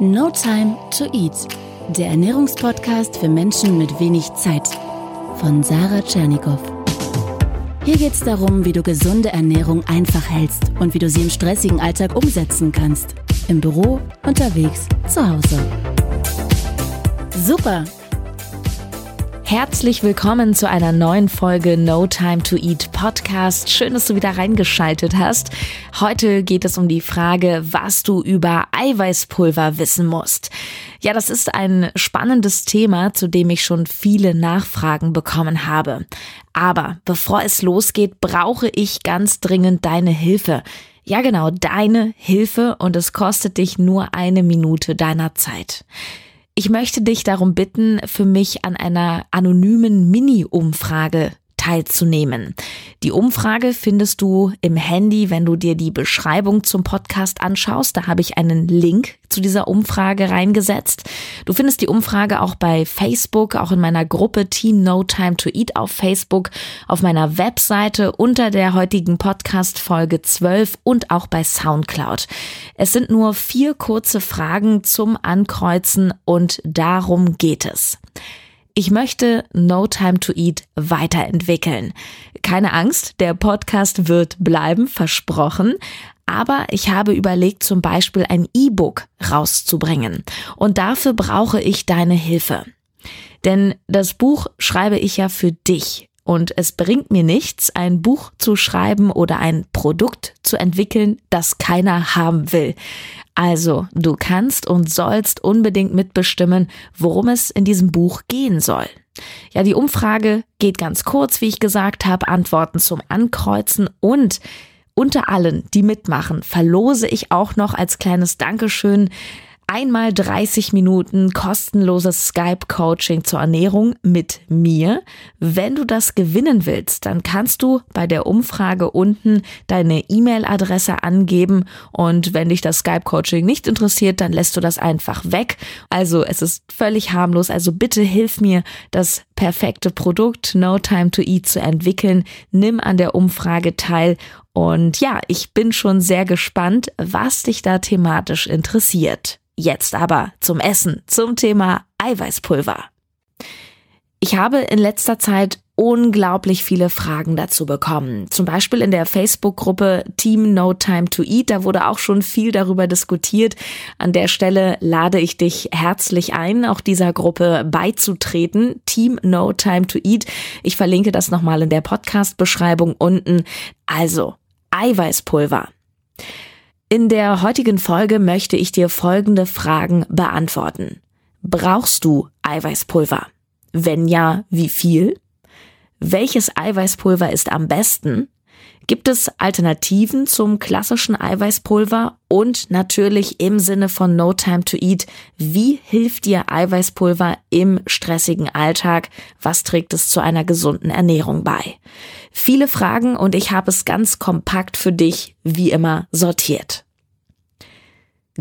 No Time to Eat, der Ernährungspodcast für Menschen mit wenig Zeit von Sarah Tschernikow. Hier geht es darum, wie du gesunde Ernährung einfach hältst und wie du sie im stressigen Alltag umsetzen kannst. Im Büro, unterwegs, zu Hause. Super! Herzlich willkommen zu einer neuen Folge No Time to Eat Podcast. Schön, dass du wieder reingeschaltet hast. Heute geht es um die Frage, was du über Eiweißpulver wissen musst. Ja, das ist ein spannendes Thema, zu dem ich schon viele Nachfragen bekommen habe. Aber bevor es losgeht, brauche ich ganz dringend deine Hilfe. Ja, genau, deine Hilfe und es kostet dich nur eine Minute deiner Zeit. Ich möchte dich darum bitten, für mich an einer anonymen Mini-Umfrage teilzunehmen. Die Umfrage findest du im Handy, wenn du dir die Beschreibung zum Podcast anschaust. Da habe ich einen Link zu dieser Umfrage reingesetzt. Du findest die Umfrage auch bei Facebook, auch in meiner Gruppe Team No Time to Eat auf Facebook, auf meiner Webseite unter der heutigen Podcast Folge 12 und auch bei Soundcloud. Es sind nur vier kurze Fragen zum Ankreuzen und darum geht es. Ich möchte No Time to Eat weiterentwickeln. Keine Angst, der Podcast wird bleiben, versprochen. Aber ich habe überlegt, zum Beispiel ein E-Book rauszubringen. Und dafür brauche ich deine Hilfe. Denn das Buch schreibe ich ja für dich. Und es bringt mir nichts, ein Buch zu schreiben oder ein Produkt zu entwickeln, das keiner haben will. Also, du kannst und sollst unbedingt mitbestimmen, worum es in diesem Buch gehen soll. Ja, die Umfrage geht ganz kurz, wie ich gesagt habe, Antworten zum Ankreuzen und unter allen, die mitmachen, verlose ich auch noch als kleines Dankeschön einmal 30 Minuten kostenloses Skype-Coaching zur Ernährung mit mir. Wenn du das gewinnen willst, dann kannst du bei der Umfrage unten deine E-Mail-Adresse angeben und wenn dich das Skype-Coaching nicht interessiert, dann lässt du das einfach weg. Also es ist völlig harmlos, also bitte hilf mir, das perfekte Produkt No Time to Eat zu entwickeln. Nimm an der Umfrage teil und ja, ich bin schon sehr gespannt, was dich da thematisch interessiert. Jetzt aber zum Essen, zum Thema Eiweißpulver. Ich habe in letzter Zeit unglaublich viele Fragen dazu bekommen. Zum Beispiel in der Facebook-Gruppe Team No Time to Eat. Da wurde auch schon viel darüber diskutiert. An der Stelle lade ich dich herzlich ein, auch dieser Gruppe beizutreten. Team No Time to Eat. Ich verlinke das nochmal in der Podcast-Beschreibung unten. Also, Eiweißpulver. In der heutigen Folge möchte ich dir folgende Fragen beantworten. Brauchst du Eiweißpulver? Wenn ja, wie viel? Welches Eiweißpulver ist am besten? Gibt es Alternativen zum klassischen Eiweißpulver? Und natürlich im Sinne von No Time to Eat, wie hilft dir Eiweißpulver im stressigen Alltag? Was trägt es zu einer gesunden Ernährung bei? Viele Fragen und ich habe es ganz kompakt für dich, wie immer, sortiert.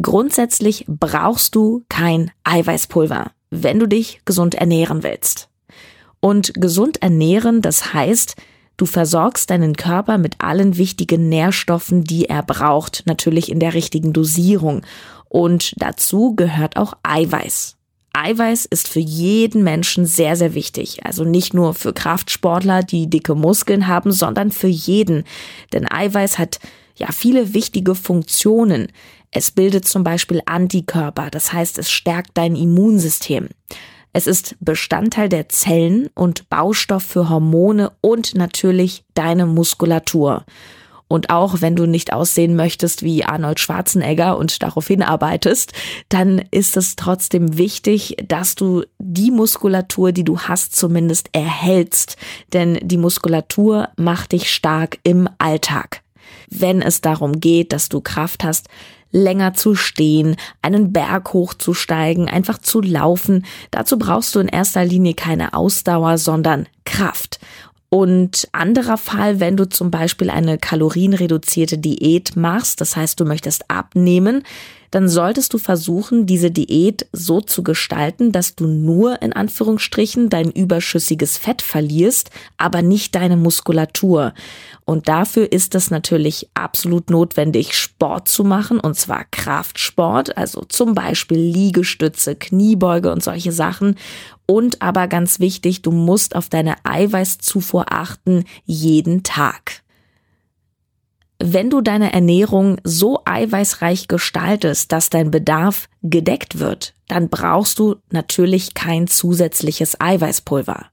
Grundsätzlich brauchst du kein Eiweißpulver, wenn du dich gesund ernähren willst. Und gesund ernähren, das heißt, du versorgst deinen Körper mit allen wichtigen Nährstoffen, die er braucht, natürlich in der richtigen Dosierung. Und dazu gehört auch Eiweiß. Eiweiß ist für jeden Menschen sehr, sehr wichtig. Also nicht nur für Kraftsportler, die dicke Muskeln haben, sondern für jeden. Denn Eiweiß hat ja viele wichtige Funktionen. Es bildet zum Beispiel Antikörper, das heißt, es stärkt dein Immunsystem. Es ist Bestandteil der Zellen und Baustoff für Hormone und natürlich deine Muskulatur. Und auch wenn du nicht aussehen möchtest wie Arnold Schwarzenegger und darauf hinarbeitest, dann ist es trotzdem wichtig, dass du die Muskulatur, die du hast, zumindest erhältst. Denn die Muskulatur macht dich stark im Alltag. Wenn es darum geht, dass du Kraft hast, länger zu stehen, einen Berg hochzusteigen, einfach zu laufen. Dazu brauchst du in erster Linie keine Ausdauer, sondern Kraft. Und anderer Fall, wenn du zum Beispiel eine kalorienreduzierte Diät machst, das heißt, du möchtest abnehmen, dann solltest du versuchen, diese Diät so zu gestalten, dass du nur in Anführungsstrichen dein überschüssiges Fett verlierst, aber nicht deine Muskulatur. Und dafür ist es natürlich absolut notwendig, Sport zu machen, und zwar Kraftsport, also zum Beispiel Liegestütze, Kniebeuge und solche Sachen. Und aber ganz wichtig, du musst auf deine Eiweißzufuhr achten, jeden Tag. Wenn du deine Ernährung so eiweißreich gestaltest, dass dein Bedarf gedeckt wird, dann brauchst du natürlich kein zusätzliches Eiweißpulver.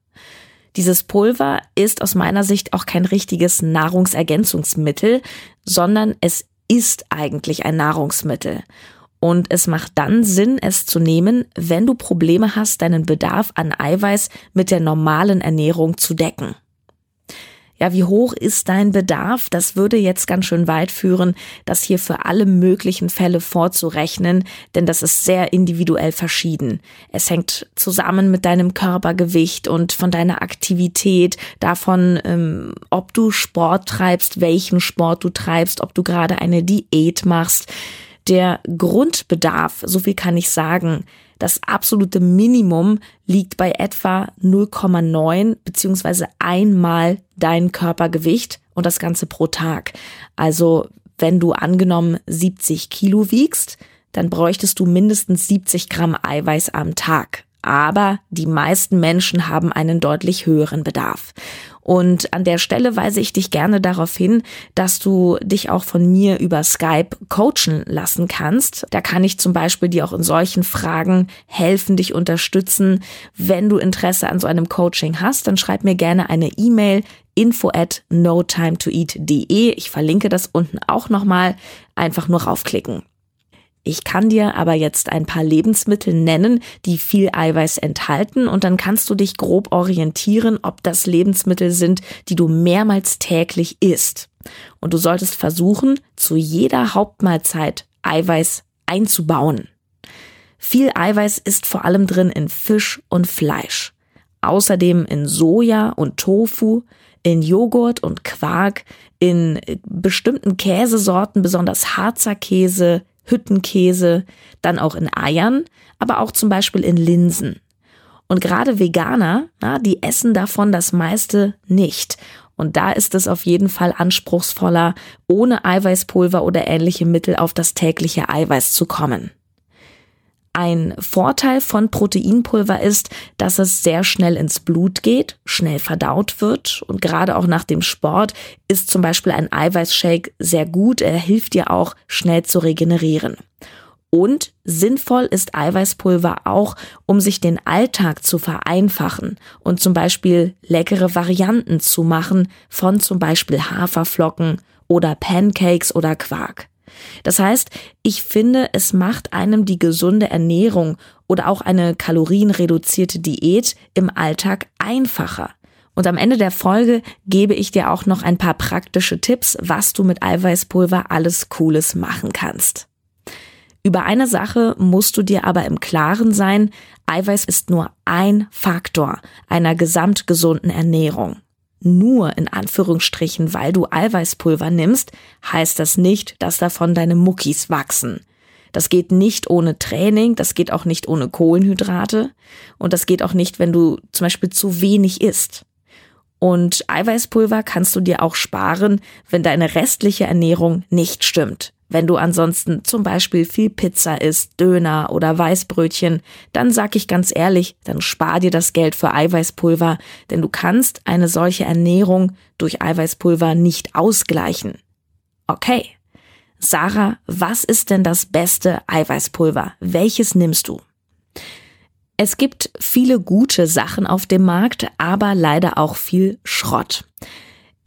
Dieses Pulver ist aus meiner Sicht auch kein richtiges Nahrungsergänzungsmittel, sondern es ist eigentlich ein Nahrungsmittel. Und es macht dann Sinn, es zu nehmen, wenn du Probleme hast, deinen Bedarf an Eiweiß mit der normalen Ernährung zu decken. Ja, wie hoch ist dein Bedarf? Das würde jetzt ganz schön weit führen, das hier für alle möglichen Fälle vorzurechnen, denn das ist sehr individuell verschieden. Es hängt zusammen mit deinem Körpergewicht und von deiner Aktivität, davon, ähm, ob du Sport treibst, welchen Sport du treibst, ob du gerade eine Diät machst. Der Grundbedarf, so viel kann ich sagen, das absolute Minimum liegt bei etwa 0,9 beziehungsweise einmal dein Körpergewicht und das Ganze pro Tag. Also wenn du angenommen 70 Kilo wiegst, dann bräuchtest du mindestens 70 Gramm Eiweiß am Tag. Aber die meisten Menschen haben einen deutlich höheren Bedarf. Und an der Stelle weise ich dich gerne darauf hin, dass du dich auch von mir über Skype coachen lassen kannst. Da kann ich zum Beispiel dir auch in solchen Fragen helfen, dich unterstützen. Wenn du Interesse an so einem Coaching hast, dann schreib mir gerne eine E-Mail info at notimetoeat.de. Ich verlinke das unten auch nochmal. Einfach nur raufklicken. Ich kann dir aber jetzt ein paar Lebensmittel nennen, die viel Eiweiß enthalten und dann kannst du dich grob orientieren, ob das Lebensmittel sind, die du mehrmals täglich isst. Und du solltest versuchen, zu jeder Hauptmahlzeit Eiweiß einzubauen. Viel Eiweiß ist vor allem drin in Fisch und Fleisch. Außerdem in Soja und Tofu, in Joghurt und Quark, in bestimmten Käsesorten, besonders Harzer Käse, Hüttenkäse, dann auch in Eiern, aber auch zum Beispiel in Linsen. Und gerade Veganer, na, die essen davon das meiste nicht. Und da ist es auf jeden Fall anspruchsvoller, ohne Eiweißpulver oder ähnliche Mittel auf das tägliche Eiweiß zu kommen. Ein Vorteil von Proteinpulver ist, dass es sehr schnell ins Blut geht, schnell verdaut wird und gerade auch nach dem Sport ist zum Beispiel ein Eiweißshake sehr gut. Er hilft dir auch schnell zu regenerieren. Und sinnvoll ist Eiweißpulver auch, um sich den Alltag zu vereinfachen und zum Beispiel leckere Varianten zu machen von zum Beispiel Haferflocken oder Pancakes oder Quark. Das heißt, ich finde, es macht einem die gesunde Ernährung oder auch eine kalorienreduzierte Diät im Alltag einfacher. Und am Ende der Folge gebe ich dir auch noch ein paar praktische Tipps, was du mit Eiweißpulver alles Cooles machen kannst. Über eine Sache musst du dir aber im Klaren sein, Eiweiß ist nur ein Faktor einer gesamtgesunden Ernährung nur in Anführungsstrichen, weil du Eiweißpulver nimmst, heißt das nicht, dass davon deine Muckis wachsen. Das geht nicht ohne Training, das geht auch nicht ohne Kohlenhydrate und das geht auch nicht, wenn du zum Beispiel zu wenig isst. Und Eiweißpulver kannst du dir auch sparen, wenn deine restliche Ernährung nicht stimmt. Wenn du ansonsten zum Beispiel viel Pizza isst, Döner oder Weißbrötchen, dann sag ich ganz ehrlich, dann spar dir das Geld für Eiweißpulver, denn du kannst eine solche Ernährung durch Eiweißpulver nicht ausgleichen. Okay. Sarah, was ist denn das beste Eiweißpulver? Welches nimmst du? Es gibt viele gute Sachen auf dem Markt, aber leider auch viel Schrott.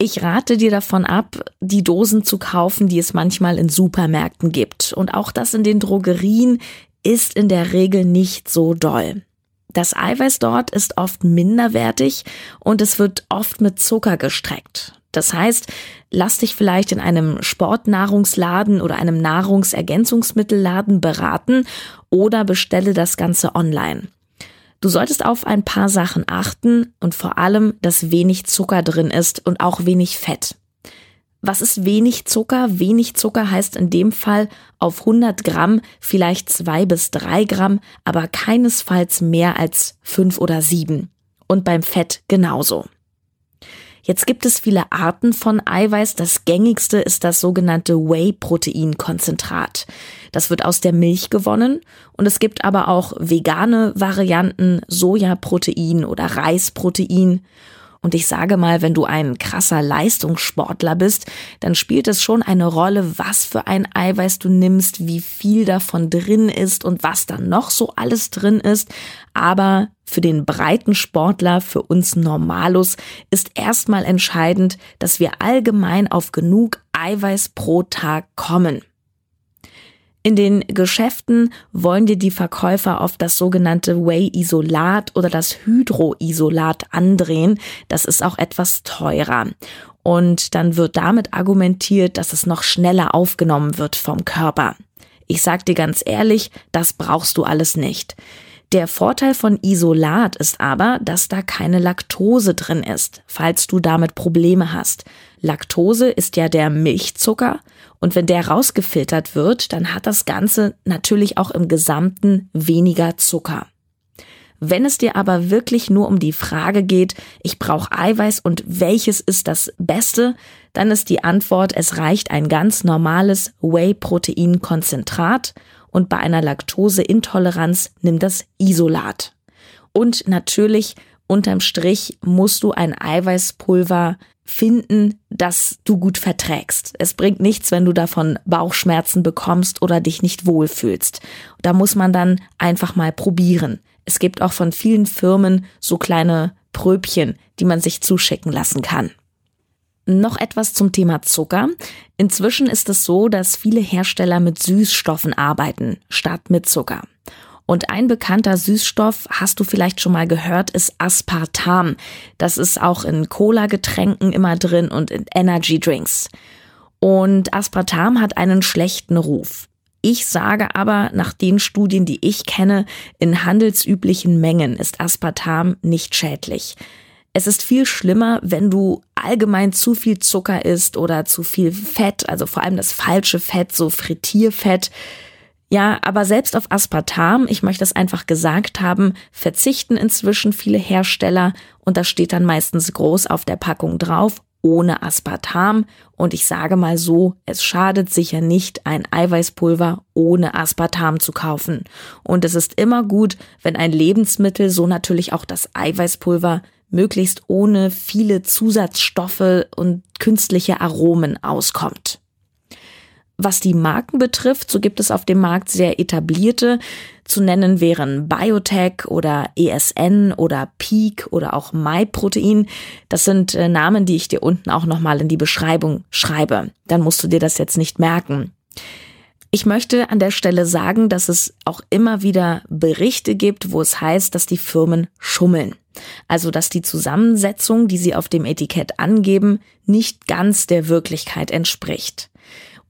Ich rate dir davon ab, die Dosen zu kaufen, die es manchmal in Supermärkten gibt. Und auch das in den Drogerien ist in der Regel nicht so doll. Das Eiweiß dort ist oft minderwertig und es wird oft mit Zucker gestreckt. Das heißt, lass dich vielleicht in einem Sportnahrungsladen oder einem Nahrungsergänzungsmittelladen beraten oder bestelle das Ganze online. Du solltest auf ein paar Sachen achten und vor allem, dass wenig Zucker drin ist und auch wenig Fett. Was ist wenig Zucker? Wenig Zucker heißt in dem Fall auf 100 Gramm vielleicht zwei bis drei Gramm, aber keinesfalls mehr als fünf oder sieben. Und beim Fett genauso. Jetzt gibt es viele Arten von Eiweiß. Das gängigste ist das sogenannte Whey-Protein-Konzentrat. Das wird aus der Milch gewonnen und es gibt aber auch vegane Varianten, Sojaprotein oder Reisprotein. Und ich sage mal, wenn du ein krasser Leistungssportler bist, dann spielt es schon eine Rolle, was für ein Eiweiß du nimmst, wie viel davon drin ist und was dann noch so alles drin ist. Aber für den breiten Sportler, für uns Normalus, ist erstmal entscheidend, dass wir allgemein auf genug Eiweiß pro Tag kommen. In den Geschäften wollen dir die Verkäufer oft das sogenannte Whey-Isolat oder das Hydroisolat andrehen. Das ist auch etwas teurer. Und dann wird damit argumentiert, dass es noch schneller aufgenommen wird vom Körper. Ich sag dir ganz ehrlich, das brauchst du alles nicht. Der Vorteil von Isolat ist aber, dass da keine Laktose drin ist, falls du damit Probleme hast. Laktose ist ja der Milchzucker und wenn der rausgefiltert wird, dann hat das Ganze natürlich auch im Gesamten weniger Zucker. Wenn es dir aber wirklich nur um die Frage geht, ich brauche Eiweiß und welches ist das Beste, dann ist die Antwort, es reicht ein ganz normales Whey-Protein-Konzentrat und bei einer Laktoseintoleranz nimm das Isolat. Und natürlich, unterm Strich musst du ein Eiweißpulver finden, das du gut verträgst. Es bringt nichts, wenn du davon Bauchschmerzen bekommst oder dich nicht wohlfühlst. Da muss man dann einfach mal probieren. Es gibt auch von vielen Firmen so kleine Pröbchen, die man sich zuschicken lassen kann. Noch etwas zum Thema Zucker. Inzwischen ist es so, dass viele Hersteller mit Süßstoffen arbeiten, statt mit Zucker. Und ein bekannter Süßstoff, hast du vielleicht schon mal gehört, ist Aspartam. Das ist auch in Cola-Getränken immer drin und in Energy Drinks. Und Aspartam hat einen schlechten Ruf. Ich sage aber, nach den Studien, die ich kenne, in handelsüblichen Mengen ist Aspartam nicht schädlich. Es ist viel schlimmer, wenn du allgemein zu viel Zucker isst oder zu viel Fett, also vor allem das falsche Fett, so Frittierfett. Ja, aber selbst auf Aspartam, ich möchte es einfach gesagt haben, verzichten inzwischen viele Hersteller und das steht dann meistens groß auf der Packung drauf, ohne Aspartam. Und ich sage mal so, es schadet sicher nicht, ein Eiweißpulver ohne Aspartam zu kaufen. Und es ist immer gut, wenn ein Lebensmittel, so natürlich auch das Eiweißpulver, möglichst ohne viele Zusatzstoffe und künstliche Aromen auskommt. Was die Marken betrifft, so gibt es auf dem Markt sehr etablierte. Zu nennen wären Biotech oder ESN oder Peak oder auch MyProtein. Das sind äh, Namen, die ich dir unten auch nochmal in die Beschreibung schreibe. Dann musst du dir das jetzt nicht merken. Ich möchte an der Stelle sagen, dass es auch immer wieder Berichte gibt, wo es heißt, dass die Firmen schummeln. Also dass die Zusammensetzung, die sie auf dem Etikett angeben, nicht ganz der Wirklichkeit entspricht.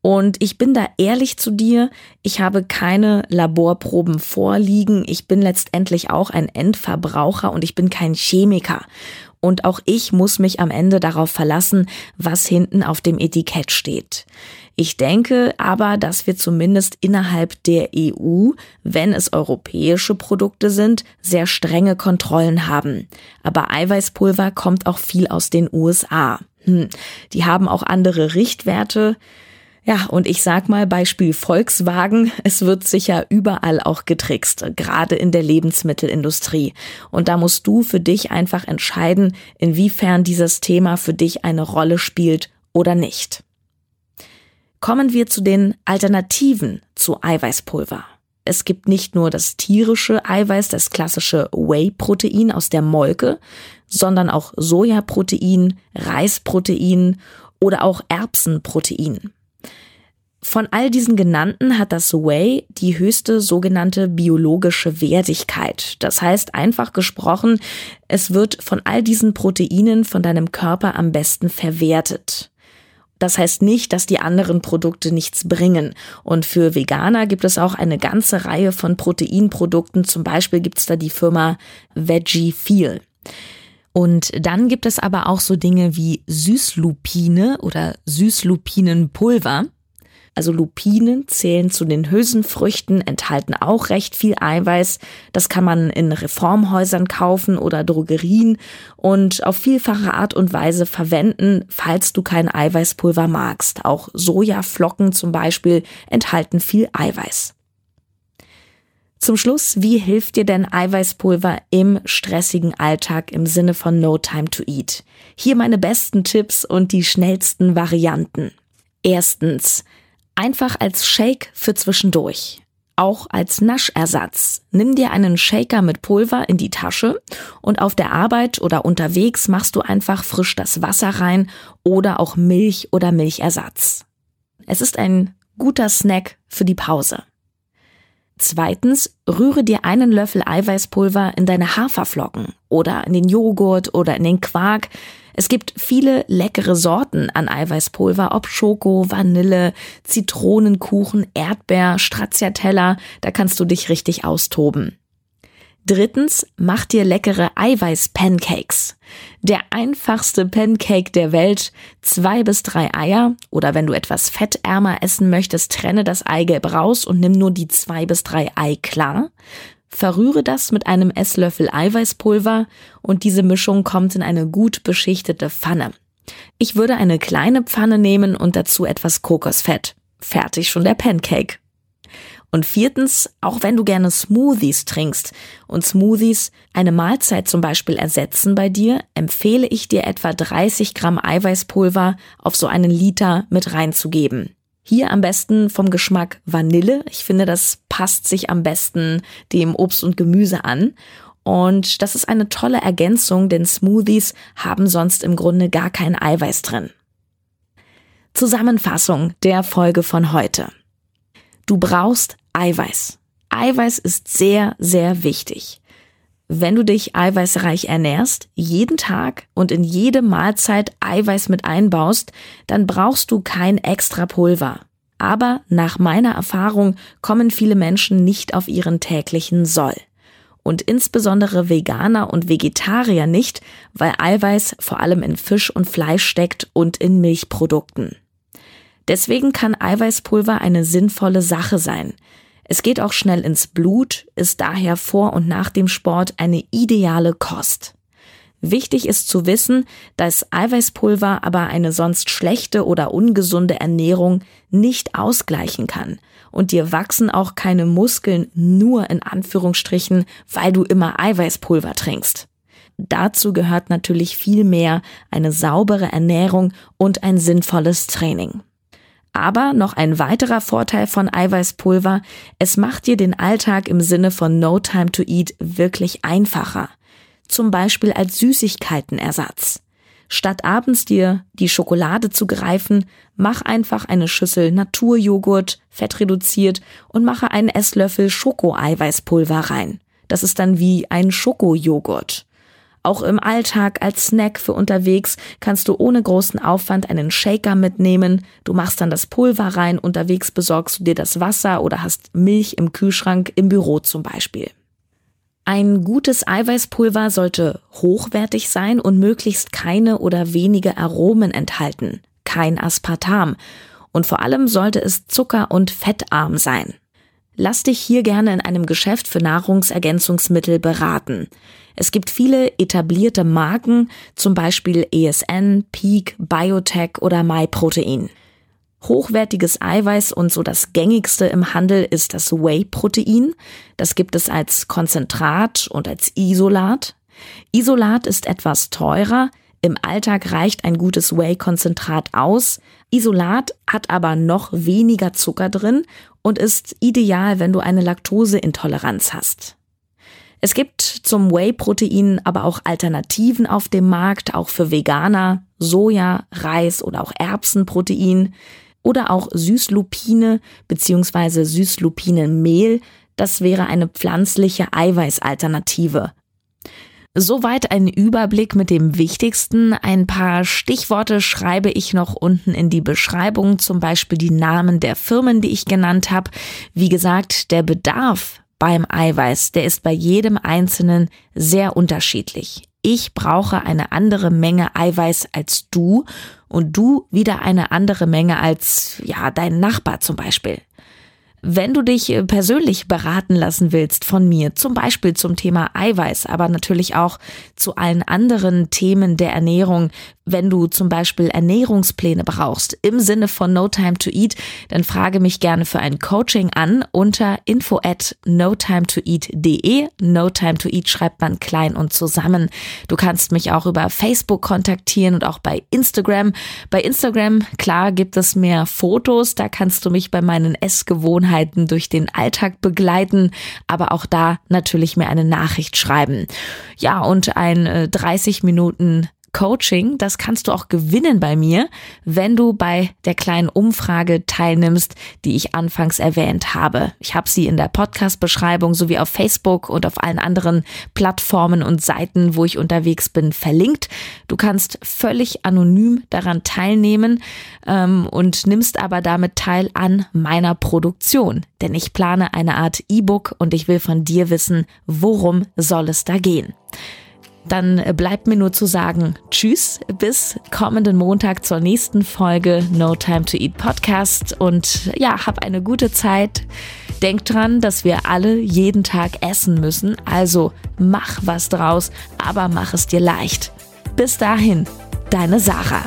Und ich bin da ehrlich zu dir, ich habe keine Laborproben vorliegen, ich bin letztendlich auch ein Endverbraucher und ich bin kein Chemiker. Und auch ich muss mich am Ende darauf verlassen, was hinten auf dem Etikett steht. Ich denke aber, dass wir zumindest innerhalb der EU, wenn es europäische Produkte sind, sehr strenge Kontrollen haben. Aber Eiweißpulver kommt auch viel aus den USA. Hm, die haben auch andere Richtwerte. Ja, und ich sag mal Beispiel Volkswagen, es wird sicher überall auch getrickst, gerade in der Lebensmittelindustrie. Und da musst du für dich einfach entscheiden, inwiefern dieses Thema für dich eine Rolle spielt oder nicht. Kommen wir zu den Alternativen zu Eiweißpulver. Es gibt nicht nur das tierische Eiweiß, das klassische Whey-Protein aus der Molke, sondern auch Sojaprotein, Reisprotein oder auch Erbsenprotein. Von all diesen genannten hat das Whey die höchste sogenannte biologische Wertigkeit. Das heißt einfach gesprochen, es wird von all diesen Proteinen von deinem Körper am besten verwertet. Das heißt nicht, dass die anderen Produkte nichts bringen. Und für Veganer gibt es auch eine ganze Reihe von Proteinprodukten. Zum Beispiel gibt es da die Firma Veggie Feel. Und dann gibt es aber auch so Dinge wie Süßlupine oder Süßlupinenpulver. Also Lupinen zählen zu den Hülsenfrüchten, enthalten auch recht viel Eiweiß. Das kann man in Reformhäusern kaufen oder Drogerien und auf vielfache Art und Weise verwenden, falls du kein Eiweißpulver magst. Auch Sojaflocken zum Beispiel enthalten viel Eiweiß. Zum Schluss, wie hilft dir denn Eiweißpulver im stressigen Alltag im Sinne von No Time to Eat? Hier meine besten Tipps und die schnellsten Varianten. Erstens, Einfach als Shake für zwischendurch. Auch als Naschersatz. Nimm dir einen Shaker mit Pulver in die Tasche und auf der Arbeit oder unterwegs machst du einfach frisch das Wasser rein oder auch Milch oder Milchersatz. Es ist ein guter Snack für die Pause. Zweitens, rühre dir einen Löffel Eiweißpulver in deine Haferflocken oder in den Joghurt oder in den Quark, es gibt viele leckere Sorten an Eiweißpulver, ob Schoko, Vanille, Zitronenkuchen, Erdbeer, Stracciatella, da kannst du dich richtig austoben. Drittens, mach dir leckere Eiweiß-Pancakes. Der einfachste Pancake der Welt, zwei bis drei Eier oder wenn du etwas fettärmer essen möchtest, trenne das Eigelb raus und nimm nur die zwei bis drei Ei klar. Verrühre das mit einem Esslöffel Eiweißpulver und diese Mischung kommt in eine gut beschichtete Pfanne. Ich würde eine kleine Pfanne nehmen und dazu etwas Kokosfett. Fertig schon der Pancake. Und viertens, auch wenn du gerne Smoothies trinkst und Smoothies eine Mahlzeit zum Beispiel ersetzen bei dir, empfehle ich dir etwa 30 Gramm Eiweißpulver auf so einen Liter mit reinzugeben. Hier am besten vom Geschmack Vanille. Ich finde, das passt sich am besten dem Obst und Gemüse an. Und das ist eine tolle Ergänzung, denn Smoothies haben sonst im Grunde gar kein Eiweiß drin. Zusammenfassung der Folge von heute. Du brauchst Eiweiß. Eiweiß ist sehr, sehr wichtig. Wenn du dich eiweißreich ernährst, jeden Tag und in jede Mahlzeit Eiweiß mit einbaust, dann brauchst du kein extra Pulver. Aber nach meiner Erfahrung kommen viele Menschen nicht auf ihren täglichen Soll. Und insbesondere Veganer und Vegetarier nicht, weil Eiweiß vor allem in Fisch und Fleisch steckt und in Milchprodukten. Deswegen kann Eiweißpulver eine sinnvolle Sache sein. Es geht auch schnell ins Blut, ist daher vor und nach dem Sport eine ideale Kost. Wichtig ist zu wissen, dass Eiweißpulver aber eine sonst schlechte oder ungesunde Ernährung nicht ausgleichen kann. Und dir wachsen auch keine Muskeln nur in Anführungsstrichen, weil du immer Eiweißpulver trinkst. Dazu gehört natürlich viel mehr eine saubere Ernährung und ein sinnvolles Training. Aber noch ein weiterer Vorteil von Eiweißpulver, es macht dir den Alltag im Sinne von No Time to Eat wirklich einfacher. Zum Beispiel als Süßigkeitenersatz. Statt abends dir die Schokolade zu greifen, mach einfach eine Schüssel Naturjoghurt, fettreduziert und mache einen Esslöffel Schokoeiweißpulver rein. Das ist dann wie ein Schokojoghurt. Auch im Alltag als Snack für unterwegs kannst du ohne großen Aufwand einen Shaker mitnehmen. Du machst dann das Pulver rein, unterwegs besorgst du dir das Wasser oder hast Milch im Kühlschrank im Büro zum Beispiel. Ein gutes Eiweißpulver sollte hochwertig sein und möglichst keine oder wenige Aromen enthalten, kein Aspartam. Und vor allem sollte es zucker- und fettarm sein. Lass dich hier gerne in einem Geschäft für Nahrungsergänzungsmittel beraten. Es gibt viele etablierte Marken, zum Beispiel ESN, Peak, Biotech oder MyProtein. Hochwertiges Eiweiß und so das gängigste im Handel ist das Whey-Protein. Das gibt es als Konzentrat und als Isolat. Isolat ist etwas teurer. Im Alltag reicht ein gutes Whey-Konzentrat aus. Isolat hat aber noch weniger Zucker drin und ist ideal, wenn du eine Laktoseintoleranz hast. Es gibt zum Whey-Protein aber auch Alternativen auf dem Markt, auch für Veganer, Soja, Reis oder auch Erbsenprotein oder auch Süßlupine bzw. Süßlupinenmehl. Das wäre eine pflanzliche Eiweißalternative. Soweit ein Überblick mit dem Wichtigsten. Ein paar Stichworte schreibe ich noch unten in die Beschreibung, zum Beispiel die Namen der Firmen, die ich genannt habe. Wie gesagt, der Bedarf beim Eiweiß, der ist bei jedem Einzelnen sehr unterschiedlich. ich brauche eine andere Menge Eiweiß als du und du wieder eine andere Menge als, ja, dein Nachbar zum Beispiel. Wenn du dich äh, persönlich beraten lassen willst von mir, zum Beispiel zum Thema Eiweiß, aber natürlich auch zu allen anderen Themen der Ernährung, wenn du zum Beispiel Ernährungspläne brauchst im Sinne von No Time to Eat, dann frage mich gerne für ein Coaching an unter info at notimetoeat.de. No Time to Eat schreibt man klein und zusammen. Du kannst mich auch über Facebook kontaktieren und auch bei Instagram. Bei Instagram, klar, gibt es mehr Fotos. Da kannst du mich bei meinen Essgewohnheiten durch den Alltag begleiten, aber auch da natürlich mir eine Nachricht schreiben. Ja, und ein 30 äh, Minuten Coaching, das kannst du auch gewinnen bei mir, wenn du bei der kleinen Umfrage teilnimmst, die ich anfangs erwähnt habe. Ich habe sie in der Podcast-Beschreibung sowie auf Facebook und auf allen anderen Plattformen und Seiten, wo ich unterwegs bin, verlinkt. Du kannst völlig anonym daran teilnehmen ähm, und nimmst aber damit teil an meiner Produktion. Denn ich plane eine Art E-Book und ich will von dir wissen, worum soll es da gehen. Dann bleibt mir nur zu sagen, tschüss, bis kommenden Montag zur nächsten Folge No Time to Eat Podcast und ja, hab eine gute Zeit. Denk dran, dass wir alle jeden Tag essen müssen, also mach was draus, aber mach es dir leicht. Bis dahin, deine Sarah.